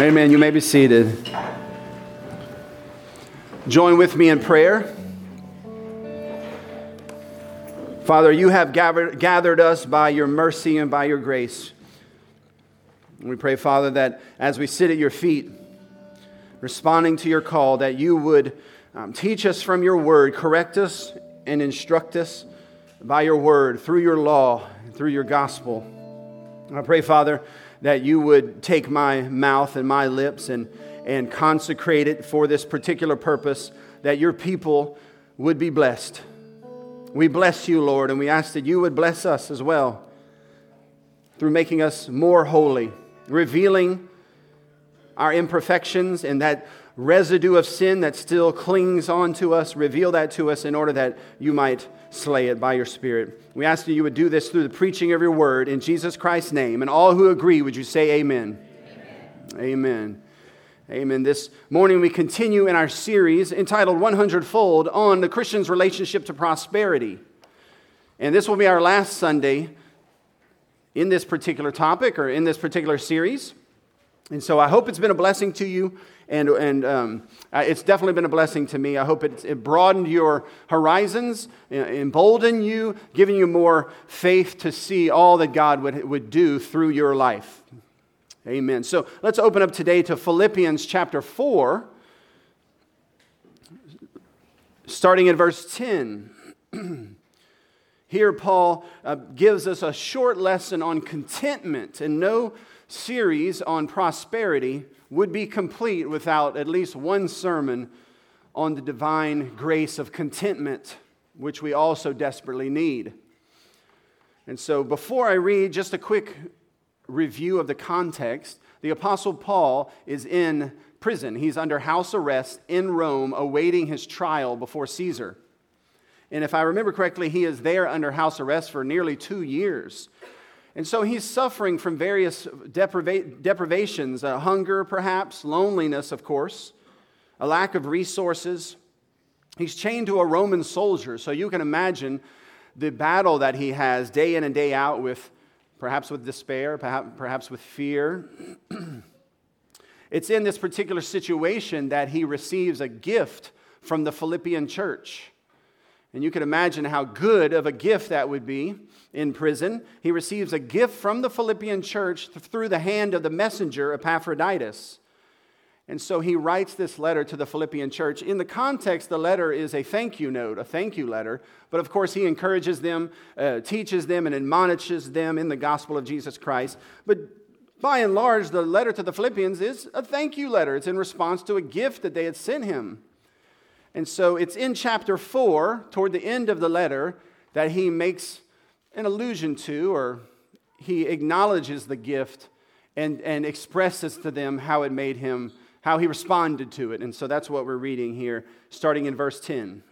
Amen. You may be seated. Join with me in prayer. Father, you have gathered, gathered us by your mercy and by your grace. we pray, Father, that as we sit at your feet, responding to your call, that you would um, teach us from your word, correct us and instruct us by your word, through your law, through your gospel. I pray, Father, that you would take my mouth and my lips and, and consecrate it for this particular purpose, that your people would be blessed. We bless you, Lord, and we ask that you would bless us as well through making us more holy, revealing our imperfections and that residue of sin that still clings on to us. Reveal that to us in order that you might slay it by your Spirit. We ask that you would do this through the preaching of your word in Jesus Christ's name. And all who agree, would you say amen? Amen. Amen. amen. This morning we continue in our series entitled 100 Fold on the Christian's relationship to prosperity. And this will be our last Sunday in this particular topic or in this particular series. And so I hope it's been a blessing to you, and, and um, uh, it's definitely been a blessing to me. I hope it, it broadened your horizons, emboldened you, giving you more faith to see all that God would, would do through your life. Amen. So let's open up today to Philippians chapter 4, starting at verse 10. Here, Paul uh, gives us a short lesson on contentment and no series on prosperity would be complete without at least one sermon on the divine grace of contentment, which we also desperately need. And so, before I read, just a quick review of the context. The Apostle Paul is in prison. He's under house arrest in Rome, awaiting his trial before Caesar. And if I remember correctly, he is there under house arrest for nearly two years. And so he's suffering from various depriva- deprivations uh, hunger, perhaps, loneliness, of course, a lack of resources. He's chained to a Roman soldier, so you can imagine the battle that he has day in and day out with perhaps with despair, perhaps, perhaps with fear. it's in this particular situation that he receives a gift from the Philippian church. And you can imagine how good of a gift that would be in prison, he receives a gift from the Philippian church through the hand of the messenger Epaphroditus. And so he writes this letter to the Philippian church. In the context, the letter is a thank you note, a thank you letter. But of course, he encourages them, uh, teaches them, and admonishes them in the gospel of Jesus Christ. But by and large, the letter to the Philippians is a thank you letter. It's in response to a gift that they had sent him. And so it's in chapter 4, toward the end of the letter, that he makes an allusion to, or he acknowledges the gift and, and expresses to them how it made him, how he responded to it. And so that's what we're reading here, starting in verse 10.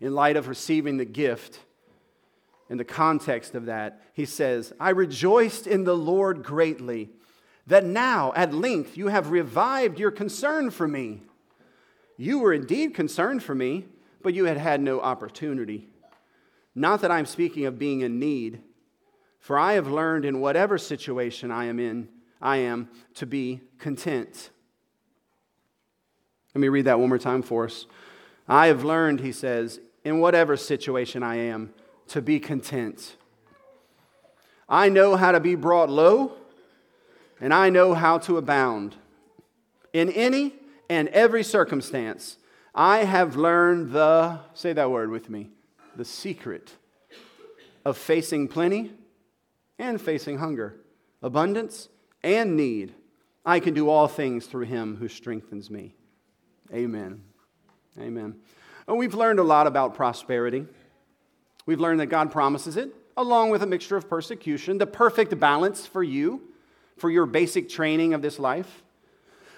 In light of receiving the gift, in the context of that, he says, I rejoiced in the Lord greatly that now, at length, you have revived your concern for me. You were indeed concerned for me, but you had had no opportunity. Not that I'm speaking of being in need, for I have learned in whatever situation I am in, I am to be content. Let me read that one more time for us. I have learned, he says, in whatever situation I am, to be content. I know how to be brought low, and I know how to abound. In any and every circumstance, I have learned the, say that word with me, the secret of facing plenty and facing hunger, abundance and need. I can do all things through him who strengthens me. Amen. Amen. And we've learned a lot about prosperity. We've learned that God promises it, along with a mixture of persecution, the perfect balance for you, for your basic training of this life.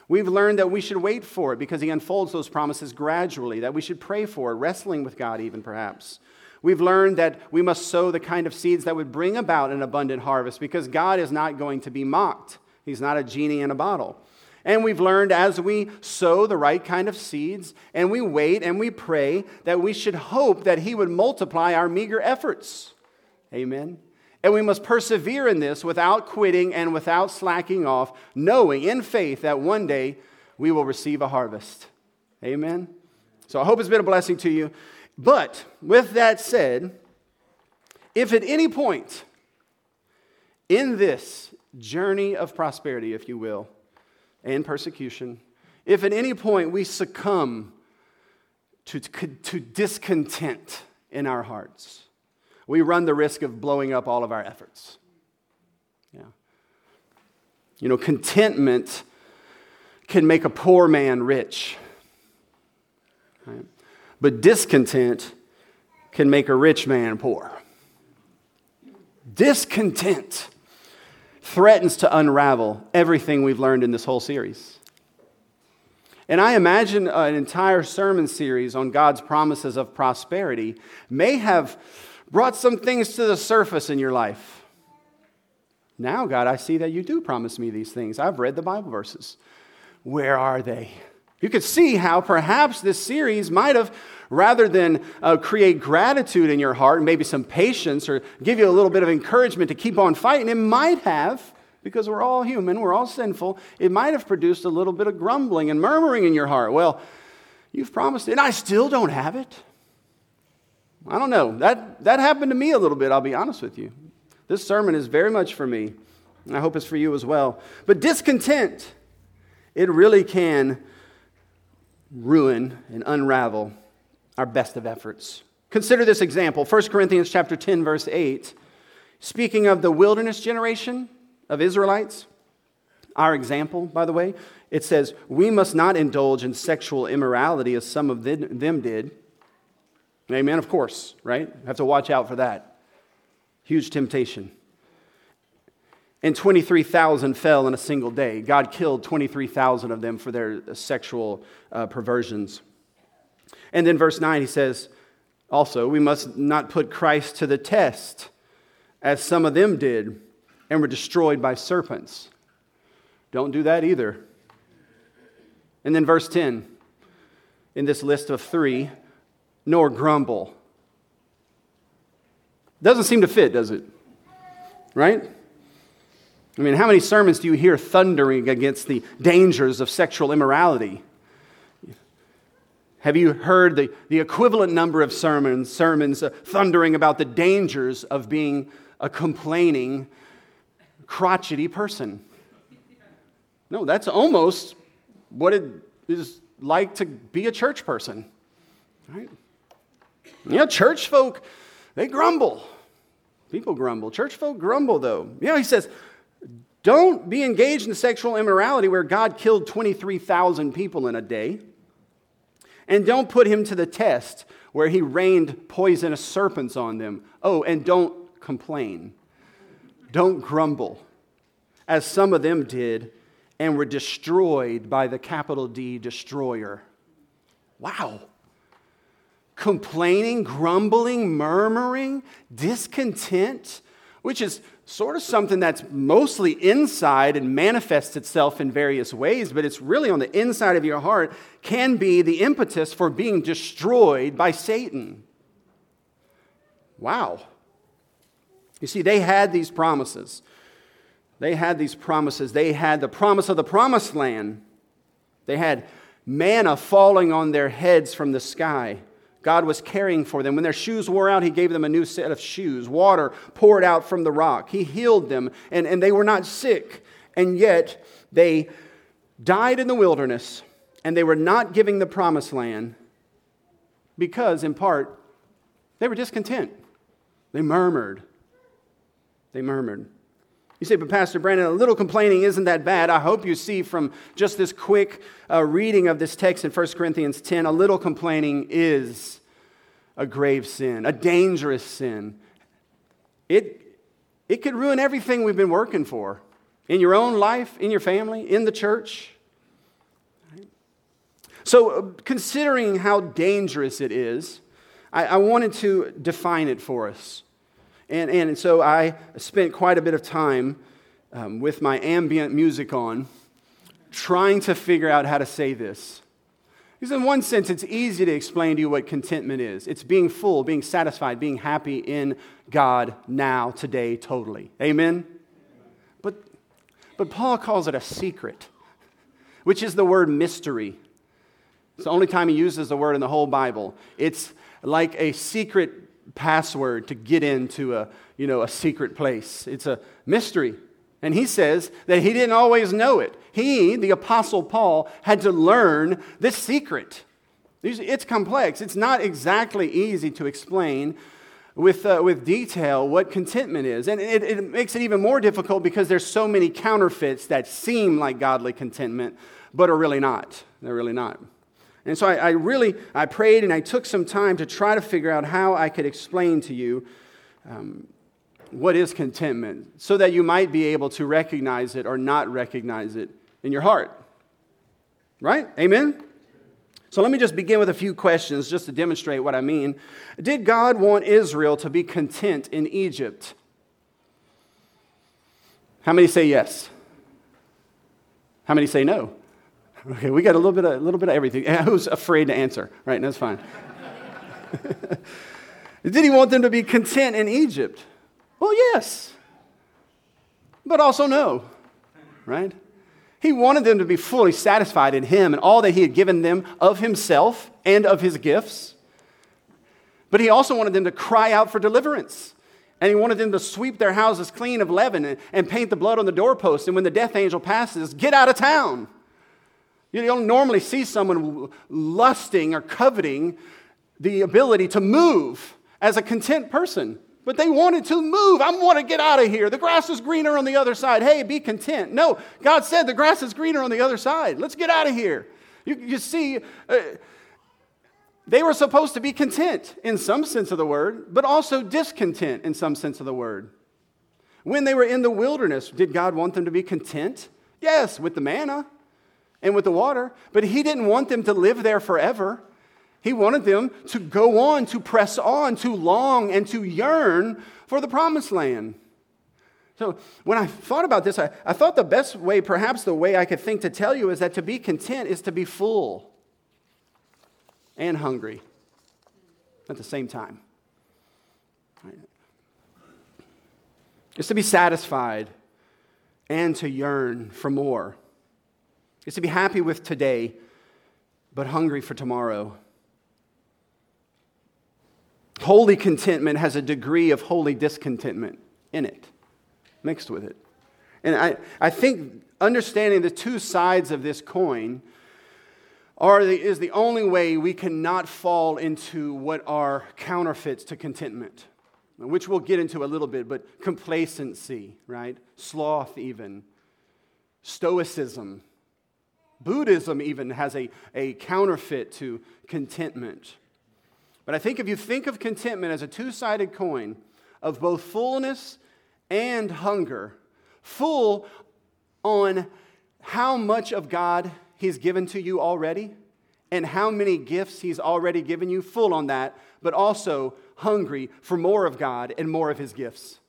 We've learned that we should wait for it because He unfolds those promises gradually, that we should pray for it, wrestling with God, even perhaps. We've learned that we must sow the kind of seeds that would bring about an abundant harvest because God is not going to be mocked. He's not a genie in a bottle. And we've learned as we sow the right kind of seeds and we wait and we pray that we should hope that He would multiply our meager efforts. Amen. And we must persevere in this without quitting and without slacking off, knowing in faith that one day we will receive a harvest. Amen. So I hope it's been a blessing to you. But with that said, if at any point in this journey of prosperity, if you will, and persecution, if at any point we succumb to, to discontent in our hearts, we run the risk of blowing up all of our efforts. Yeah. You know, contentment can make a poor man rich. Right? But discontent can make a rich man poor. Discontent threatens to unravel everything we've learned in this whole series. And I imagine an entire sermon series on God's promises of prosperity may have brought some things to the surface in your life. Now, God, I see that you do promise me these things. I've read the Bible verses. Where are they? You could see how perhaps this series might have, rather than uh, create gratitude in your heart and maybe some patience or give you a little bit of encouragement to keep on fighting, it might have, because we're all human, we're all sinful, it might have produced a little bit of grumbling and murmuring in your heart. Well, you've promised it, and I still don't have it. I don't know. That, that happened to me a little bit, I'll be honest with you. This sermon is very much for me, and I hope it's for you as well. But discontent, it really can ruin and unravel our best of efforts. Consider this example 1 Corinthians chapter 10 verse 8 speaking of the wilderness generation of Israelites our example by the way it says we must not indulge in sexual immorality as some of them did amen of course right have to watch out for that huge temptation and 23,000 fell in a single day. God killed 23,000 of them for their sexual uh, perversions. And then verse 9, he says, also, we must not put Christ to the test, as some of them did and were destroyed by serpents. Don't do that either. And then verse 10, in this list of three, nor grumble. Doesn't seem to fit, does it? Right? I mean, how many sermons do you hear thundering against the dangers of sexual immorality? Have you heard the, the equivalent number of sermons, sermons uh, thundering about the dangers of being a complaining, crotchety person? No, that's almost what it is like to be a church person. Right? Yeah, church folk, they grumble. People grumble. Church folk grumble, though. You know, he says, don't be engaged in sexual immorality where God killed 23,000 people in a day. And don't put him to the test where he rained poisonous serpents on them. Oh, and don't complain. Don't grumble, as some of them did and were destroyed by the capital D destroyer. Wow. Complaining, grumbling, murmuring, discontent, which is sort of something that's mostly inside and manifests itself in various ways, but it's really on the inside of your heart, can be the impetus for being destroyed by Satan. Wow. You see, they had these promises. They had these promises. They had the promise of the promised land. They had manna falling on their heads from the sky. God was caring for them. When their shoes wore out, He gave them a new set of shoes. Water poured out from the rock. He healed them, and, and they were not sick. And yet, they died in the wilderness, and they were not giving the promised land because, in part, they were discontent. They murmured. They murmured. You say, but Pastor Brandon, a little complaining isn't that bad. I hope you see from just this quick uh, reading of this text in 1 Corinthians 10, a little complaining is a grave sin, a dangerous sin. It, it could ruin everything we've been working for in your own life, in your family, in the church. So, uh, considering how dangerous it is, I, I wanted to define it for us. And, and so I spent quite a bit of time um, with my ambient music on trying to figure out how to say this. Because, in one sense, it's easy to explain to you what contentment is it's being full, being satisfied, being happy in God now, today, totally. Amen? But, but Paul calls it a secret, which is the word mystery. It's the only time he uses the word in the whole Bible. It's like a secret password to get into a, you know, a secret place. It's a mystery. And he says that he didn't always know it. He, the Apostle Paul, had to learn this secret. It's complex. It's not exactly easy to explain with, uh, with detail what contentment is. And it, it makes it even more difficult because there's so many counterfeits that seem like godly contentment, but are really not. They're really not. And so I, I, really, I prayed and I took some time to try to figure out how I could explain to you um, what is contentment so that you might be able to recognize it or not recognize it in your heart. Right? Amen? So let me just begin with a few questions just to demonstrate what I mean. Did God want Israel to be content in Egypt? How many say yes? How many say no? Okay, we got a little bit of, a little bit of everything. Who's afraid to answer? Right, that's fine. Did he want them to be content in Egypt? Well, yes, but also no, right? He wanted them to be fully satisfied in him and all that he had given them of himself and of his gifts. But he also wanted them to cry out for deliverance. And he wanted them to sweep their houses clean of leaven and paint the blood on the doorpost. And when the death angel passes, get out of town. You don't normally see someone lusting or coveting the ability to move as a content person. But they wanted to move. I want to get out of here. The grass is greener on the other side. Hey, be content. No, God said the grass is greener on the other side. Let's get out of here. You, you see, uh, they were supposed to be content in some sense of the word, but also discontent in some sense of the word. When they were in the wilderness, did God want them to be content? Yes, with the manna and with the water, but He didn't want them to live there forever. He wanted them to go on, to press on, to long, and to yearn for the promised land. So when I thought about this, I, I thought the best way, perhaps the way I could think to tell you, is that to be content is to be full and hungry at the same time. It's to be satisfied and to yearn for more. It's to be happy with today, but hungry for tomorrow. Holy contentment has a degree of holy discontentment in it, mixed with it. And I, I think understanding the two sides of this coin are the, is the only way we cannot fall into what are counterfeits to contentment, which we'll get into a little bit, but complacency, right? Sloth, even. Stoicism, Buddhism even has a, a counterfeit to contentment. But I think if you think of contentment as a two sided coin of both fullness and hunger, full on how much of God He's given to you already and how many gifts He's already given you, full on that, but also hungry for more of God and more of His gifts.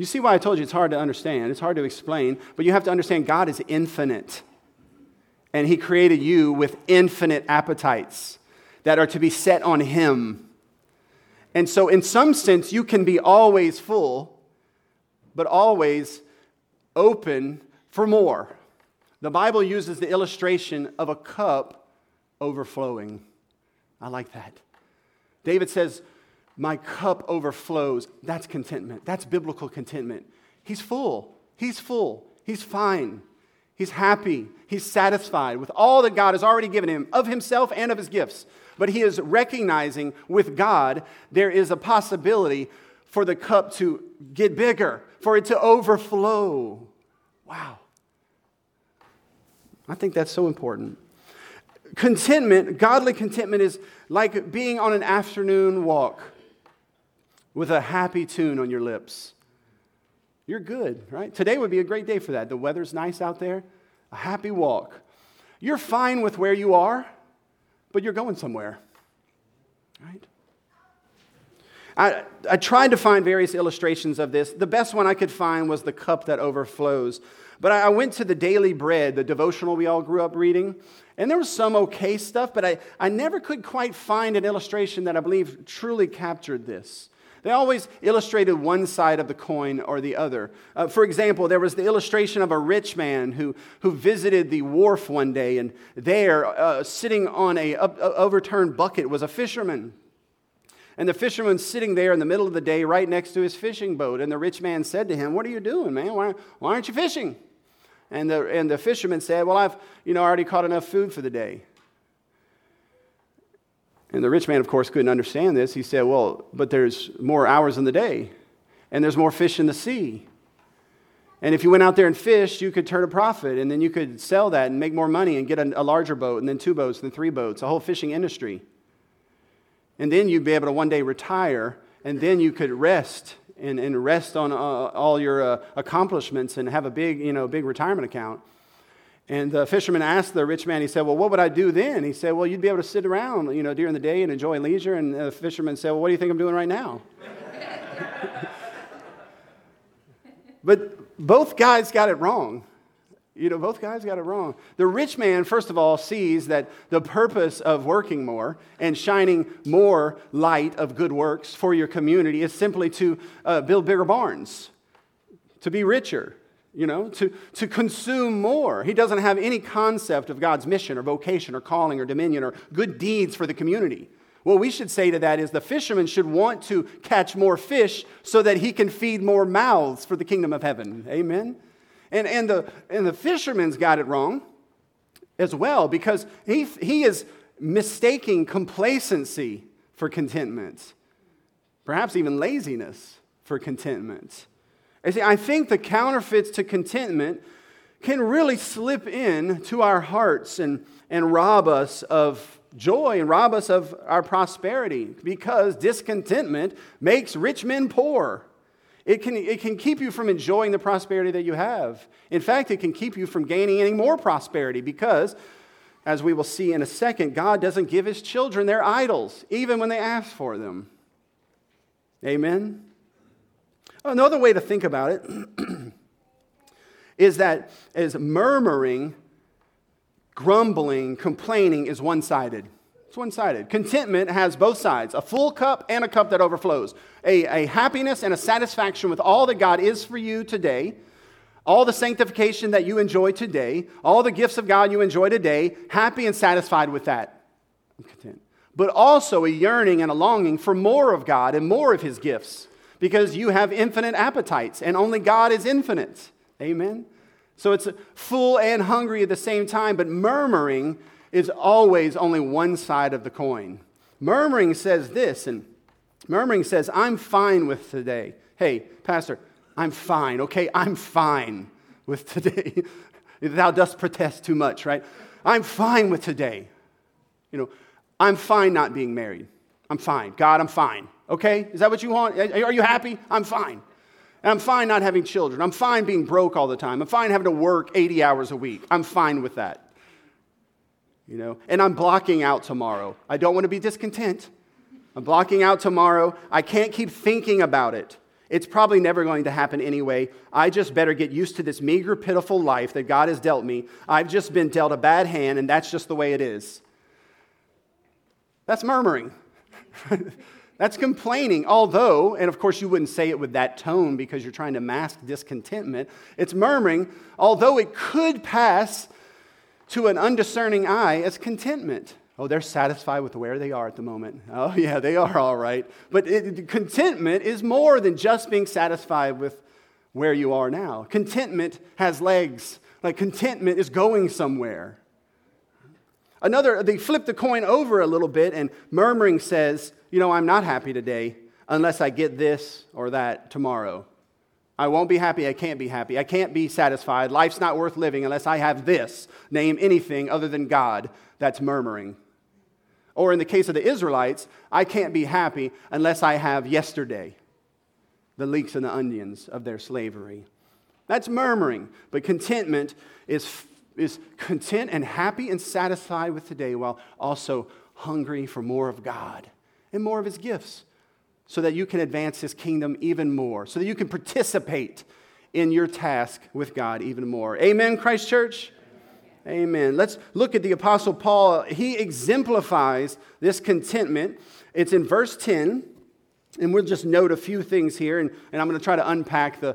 You see why I told you it's hard to understand, it's hard to explain, but you have to understand God is infinite. And He created you with infinite appetites that are to be set on Him. And so, in some sense, you can be always full, but always open for more. The Bible uses the illustration of a cup overflowing. I like that. David says, my cup overflows. That's contentment. That's biblical contentment. He's full. He's full. He's fine. He's happy. He's satisfied with all that God has already given him of himself and of his gifts. But he is recognizing with God there is a possibility for the cup to get bigger, for it to overflow. Wow. I think that's so important. Contentment, godly contentment, is like being on an afternoon walk with a happy tune on your lips. You're good, right? Today would be a great day for that. The weather's nice out there, a happy walk. You're fine with where you are, but you're going somewhere, right? I, I tried to find various illustrations of this. The best one I could find was the cup that overflows. But I went to the Daily Bread, the devotional we all grew up reading, and there was some okay stuff, but I, I never could quite find an illustration that I believe truly captured this. They always illustrated one side of the coin or the other. Uh, for example, there was the illustration of a rich man who, who visited the wharf one day, and there, uh, sitting on a uh, overturned bucket, was a fisherman. And the fisherman sitting there in the middle of the day right next to his fishing boat. And the rich man said to him, What are you doing, man? Why, why aren't you fishing? And the, and the fisherman said, Well, I've you know, already caught enough food for the day. And the rich man, of course, couldn't understand this. He said, Well, but there's more hours in the day, and there's more fish in the sea. And if you went out there and fished, you could turn a profit, and then you could sell that and make more money and get a, a larger boat, and then two boats, and then three boats, a whole fishing industry. And then you'd be able to one day retire, and then you could rest and, and rest on uh, all your uh, accomplishments and have a big, you know, big retirement account. And the fisherman asked the rich man, he said, Well, what would I do then? He said, Well, you'd be able to sit around, you know, during the day and enjoy leisure. And the fisherman said, Well, what do you think I'm doing right now? but both guys got it wrong. You know, both guys got it wrong. The rich man, first of all, sees that the purpose of working more and shining more light of good works for your community is simply to uh, build bigger barns, to be richer, you know, to, to consume more. He doesn't have any concept of God's mission or vocation or calling or dominion or good deeds for the community. What we should say to that is the fisherman should want to catch more fish so that he can feed more mouths for the kingdom of heaven. Amen? And, and, the, and the fisherman's got it wrong as well because he, he is mistaking complacency for contentment, perhaps even laziness for contentment. You see, I think the counterfeits to contentment can really slip in to our hearts and, and rob us of joy and rob us of our prosperity because discontentment makes rich men poor. It can, it can keep you from enjoying the prosperity that you have. In fact, it can keep you from gaining any more prosperity because, as we will see in a second, God doesn't give his children their idols, even when they ask for them. Amen? Another way to think about it is that as murmuring, grumbling, complaining is one sided. It's one sided. Contentment has both sides a full cup and a cup that overflows. A, a happiness and a satisfaction with all that God is for you today, all the sanctification that you enjoy today, all the gifts of God you enjoy today, happy and satisfied with that. I'm content. But also a yearning and a longing for more of God and more of His gifts because you have infinite appetites and only God is infinite. Amen? So it's full and hungry at the same time, but murmuring is always only one side of the coin. Murmuring says this, and murmuring says, I'm fine with today. Hey, Pastor, I'm fine, okay? I'm fine with today. Thou dost protest too much, right? I'm fine with today. You know, I'm fine not being married. I'm fine. God, I'm fine. Okay? Is that what you want? Are you happy? I'm fine. And I'm fine not having children. I'm fine being broke all the time. I'm fine having to work 80 hours a week. I'm fine with that you know, and I'm blocking out tomorrow. I don't want to be discontent. I'm blocking out tomorrow. I can't keep thinking about it. It's probably never going to happen anyway. I just better get used to this meager, pitiful life that God has dealt me. I've just been dealt a bad hand, and that's just the way it is. That's murmuring. that's complaining, although, and of course you wouldn't say it with that tone because you're trying to mask discontentment. It's murmuring, although it could pass to an undiscerning eye as contentment. Oh, they're satisfied with where they are at the moment. Oh, yeah, they are all right. But it, contentment is more than just being satisfied with where you are now. Contentment has legs. Like contentment is going somewhere. Another, they flip the coin over a little bit, and murmuring says, You know, I'm not happy today unless I get this or that tomorrow. I won't be happy. I can't be happy. I can't be satisfied. Life's not worth living unless I have this. Name anything other than God. That's murmuring. Or in the case of the Israelites, I can't be happy unless I have yesterday, the leeks and the onions of their slavery. That's murmuring. But contentment is, is content and happy and satisfied with today while also hungry for more of God and more of His gifts so that you can advance his kingdom even more, so that you can participate in your task with God even more. Amen, Christ Church? Amen. Let's look at the Apostle Paul. He exemplifies this contentment. It's in verse 10, and we'll just note a few things here, and, and I'm going to try to unpack the,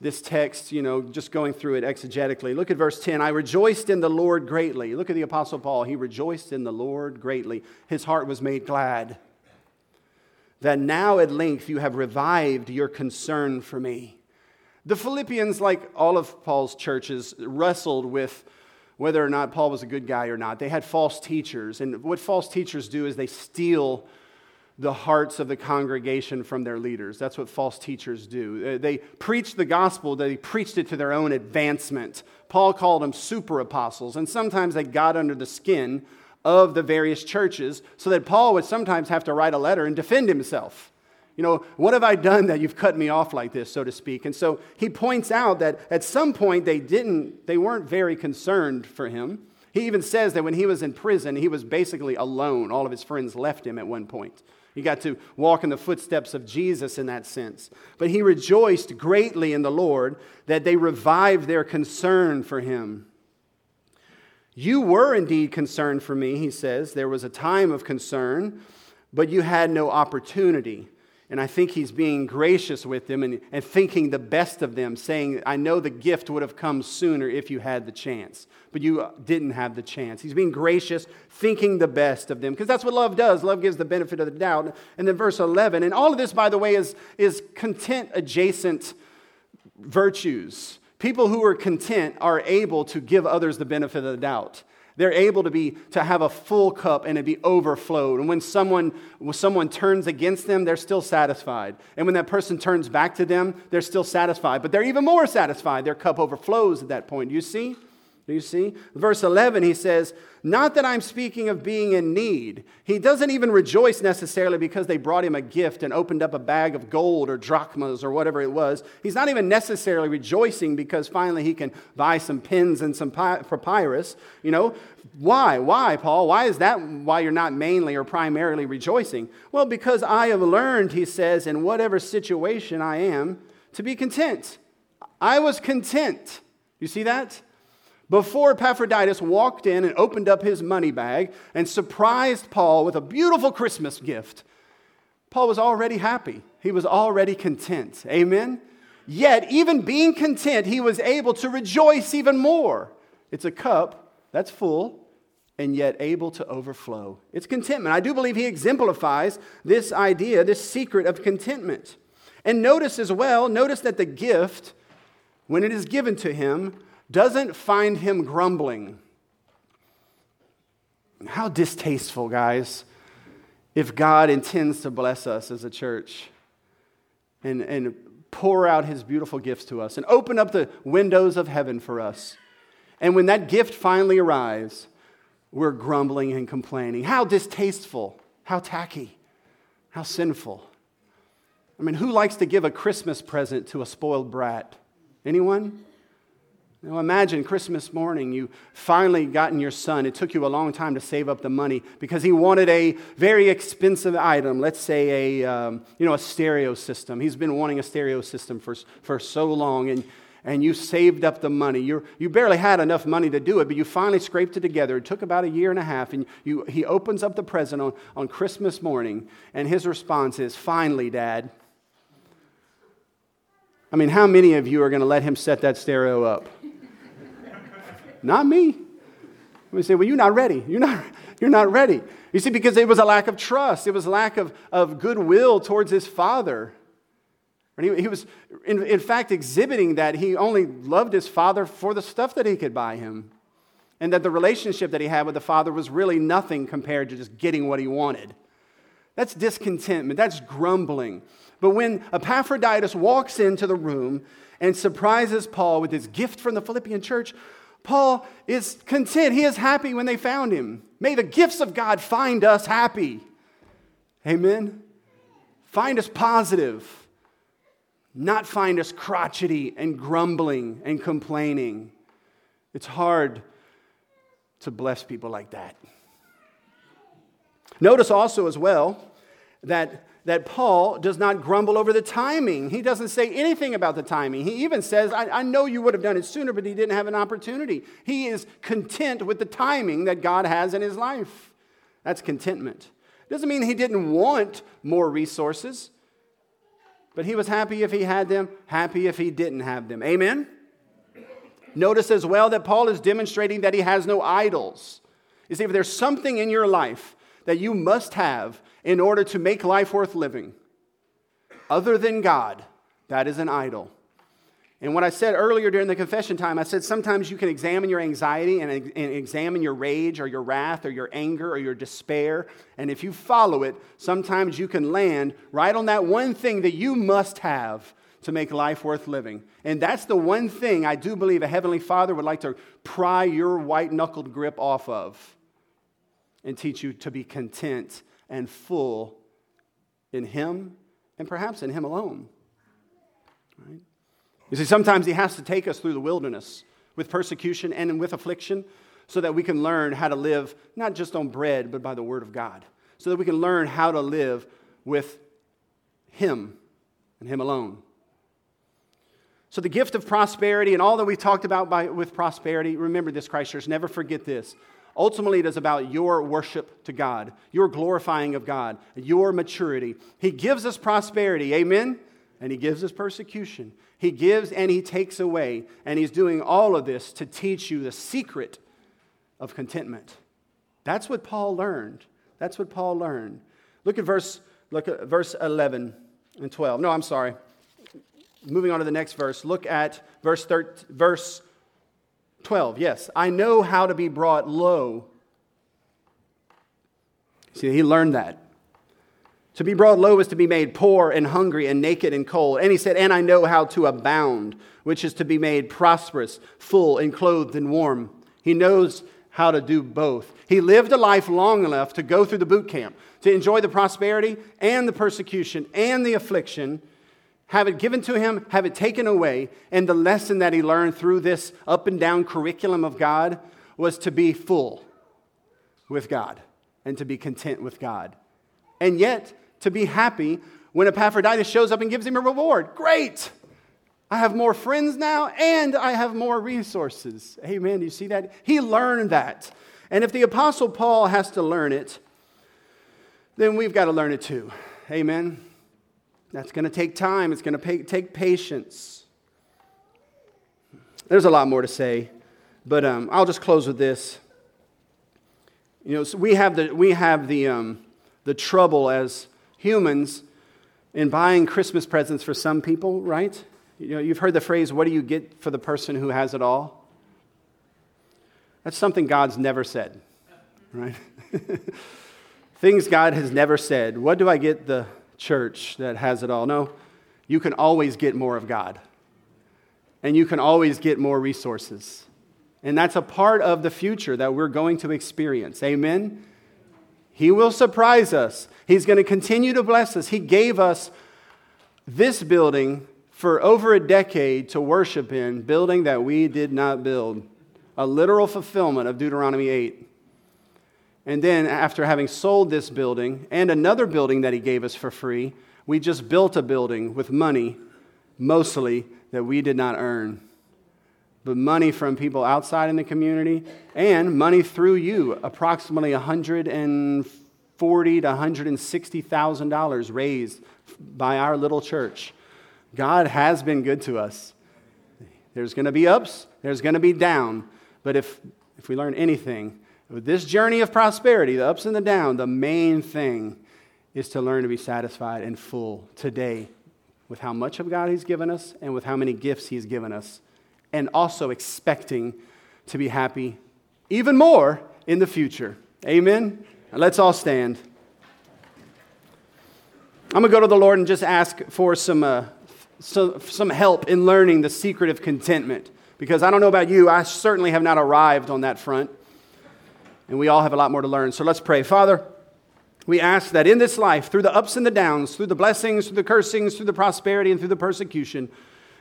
this text, you know, just going through it exegetically. Look at verse 10. I rejoiced in the Lord greatly. Look at the Apostle Paul. He rejoiced in the Lord greatly. His heart was made glad that now at length you have revived your concern for me. The Philippians, like all of Paul's churches, wrestled with whether or not Paul was a good guy or not. They had false teachers, and what false teachers do is they steal the hearts of the congregation from their leaders. That's what false teachers do. Uh, they preached the gospel, they preached it to their own advancement. Paul called them super apostles, and sometimes they got under the skin of the various churches so that Paul would sometimes have to write a letter and defend himself. You know, what have I done that you've cut me off like this, so to speak? And so he points out that at some point they didn't, they weren't very concerned for him. He even says that when he was in prison, he was basically alone. All of his friends left him at one point. He got to walk in the footsteps of Jesus in that sense. But he rejoiced greatly in the Lord that they revived their concern for him. You were indeed concerned for me, he says. There was a time of concern, but you had no opportunity. And I think he's being gracious with them and, and thinking the best of them, saying, I know the gift would have come sooner if you had the chance, but you uh, didn't have the chance. He's being gracious, thinking the best of them, because that's what love does. Love gives the benefit of the doubt. And then verse 11, and all of this, by the way, is, is content adjacent virtues. People who are content are able to give others the benefit of the doubt. They're able to be to have a full cup and it be overflowed. And when someone when someone turns against them, they're still satisfied. And when that person turns back to them, they're still satisfied. But they're even more satisfied. Their cup overflows at that point. You see? Do you see? Verse 11, he says, Not that I'm speaking of being in need. He doesn't even rejoice necessarily because they brought him a gift and opened up a bag of gold or drachmas or whatever it was. He's not even necessarily rejoicing because finally he can buy some pins and some papyrus. You know, why? Why, Paul? Why is that why you're not mainly or primarily rejoicing? Well, because I have learned, he says, in whatever situation I am, to be content. I was content. You see that? Before Epaphroditus walked in and opened up his money bag and surprised Paul with a beautiful Christmas gift, Paul was already happy. He was already content. Amen? Yet, even being content, he was able to rejoice even more. It's a cup that's full and yet able to overflow. It's contentment. I do believe he exemplifies this idea, this secret of contentment. And notice as well, notice that the gift, when it is given to him, doesn't find him grumbling. How distasteful, guys, if God intends to bless us as a church and, and pour out his beautiful gifts to us and open up the windows of heaven for us. And when that gift finally arrives, we're grumbling and complaining. How distasteful, how tacky, how sinful. I mean, who likes to give a Christmas present to a spoiled brat? Anyone? Now imagine Christmas morning, you finally gotten your son. It took you a long time to save up the money because he wanted a very expensive item. Let's say a, um, you know, a stereo system. He's been wanting a stereo system for, for so long, and, and you saved up the money. you you barely had enough money to do it, but you finally scraped it together. It took about a year and a half, and you, he opens up the present on, on Christmas morning, and his response is, Finally, Dad. I mean, how many of you are going to let him set that stereo up? Not me. We say, well, you're not ready. You're not, you're not ready. You see, because it was a lack of trust, it was a lack of, of goodwill towards his father. And he, he was, in, in fact, exhibiting that he only loved his father for the stuff that he could buy him. And that the relationship that he had with the father was really nothing compared to just getting what he wanted. That's discontentment, that's grumbling. But when Epaphroditus walks into the room and surprises Paul with his gift from the Philippian church, Paul is content. He is happy when they found him. May the gifts of God find us happy. Amen. Find us positive, not find us crotchety and grumbling and complaining. It's hard to bless people like that. Notice also, as well, that that Paul does not grumble over the timing. He doesn't say anything about the timing. He even says, I, I, know you would have done it sooner, but he didn't have an opportunity. He is content with the timing that God has in his life. That's contentment. Doesn't mean he didn't want more resources, but he was happy if he had them, happy if he didn't have them. Amen? Notice as well that Paul is demonstrating that he has no idols. You see, if there's something in your life that you must have in order to make life worth living, other than God, that is an idol. And what I said earlier during the confession time, I said sometimes you can examine your anxiety and, and, examine your rage or your wrath or your anger or your despair. And if you follow it, sometimes you can land right on that one thing that you must have to make life worth living. And that's the one thing I do believe a Heavenly Father would like to pry your white knuckled grip off of and teach you to be content and full in Him and perhaps in Him alone. Right? You see, sometimes He has to take us through the wilderness with persecution and with affliction so that we can learn how to live not just on bread, but by the Word of God. So that we can learn how to live with Him and Him alone. So, the gift of prosperity and all that we talked about by, with prosperity, remember this, Christ Church, never forget this. Ultimately, it is about your worship to God, your glorifying of God, your maturity. He gives us prosperity, amen? And He gives us persecution. He gives and He takes away. And He's doing all of this to teach you the secret of contentment. That's what Paul learned. That's what Paul learned. Look at verse, look at verse 11 and 12. No, I'm sorry moving on to the next verse, look at verse, 13, verse 12. Yes, I know how to be brought low. See, he learned that. To be brought low is to be made poor and hungry and naked and cold. And he said, And I know how to abound, which is to be made prosperous, full, and clothed and warm. He knows how to do both. He lived a life long enough to go through the boot camp, to enjoy the prosperity and the persecution and the affliction have it given to him, have it taken away. And the lesson that he learned through this up and down curriculum of God was to be full with God and to be content with God. And yet, to be happy when Epaphroditus shows up and gives him a reward. Great! I have more friends now and I have more resources. Amen. You see that? He learned that. And if the Apostle Paul has to learn it, then we've got to learn it too. Amen. That's going to take time, it's going to take patience. There's a lot more to say, but um, I'll just close with this. You know, so we have the, we have the, um, the trouble as humans in buying Christmas presents for some people, right? You know, you've heard the phrase, what do you get for the person who has it all? That's something God's never said, right? Things God has never said. What do I get the church that has it all. No, you can always get more of God, and you can always get more resources. And that's a part of the future that we're going to experience. Amen? He will surprise us. He's going to continue to bless us. He gave us this building for over a decade to worship in, building that we did not build. A literal fulfillment of Deuteronomy 8. And then, after having sold this building and another building that he gave us for free, we just built a building with money, mostly that we did not earn, but money from people outside in the community and money through you, approximately 140 to 160 thousand dollars raised by our little church. God has been good to us. There's going to be ups, there's going to be down, but if if we learn anything, this journey of prosperity, the ups and the downs, the main thing is to learn to be satisfied and full today with how much of God He's given us and with how many gifts He's given us, and also expecting to be happy even more in the future. Amen? let's all stand. I'm going to go to the Lord and just ask for some, uh, so, some help in learning the secret of contentment. Because I don't know about you, I certainly have not arrived on that front and we all have a lot more to learn. So let's pray. Father, we ask that in this life, through the ups and the downs, through the blessings, through the cursings, through the prosperity, and through the persecution,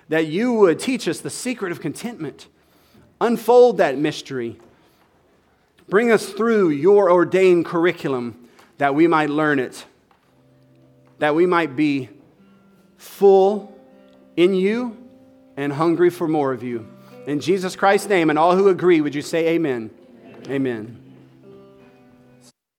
that you would teach us the secret of contentment. Unfold that mystery. Bring us through your ordained curriculum that we might learn it. that we might be full in you and hungry for more of you. In Jesus Christ's name, and all who agree, would you say amen? Amen. amen.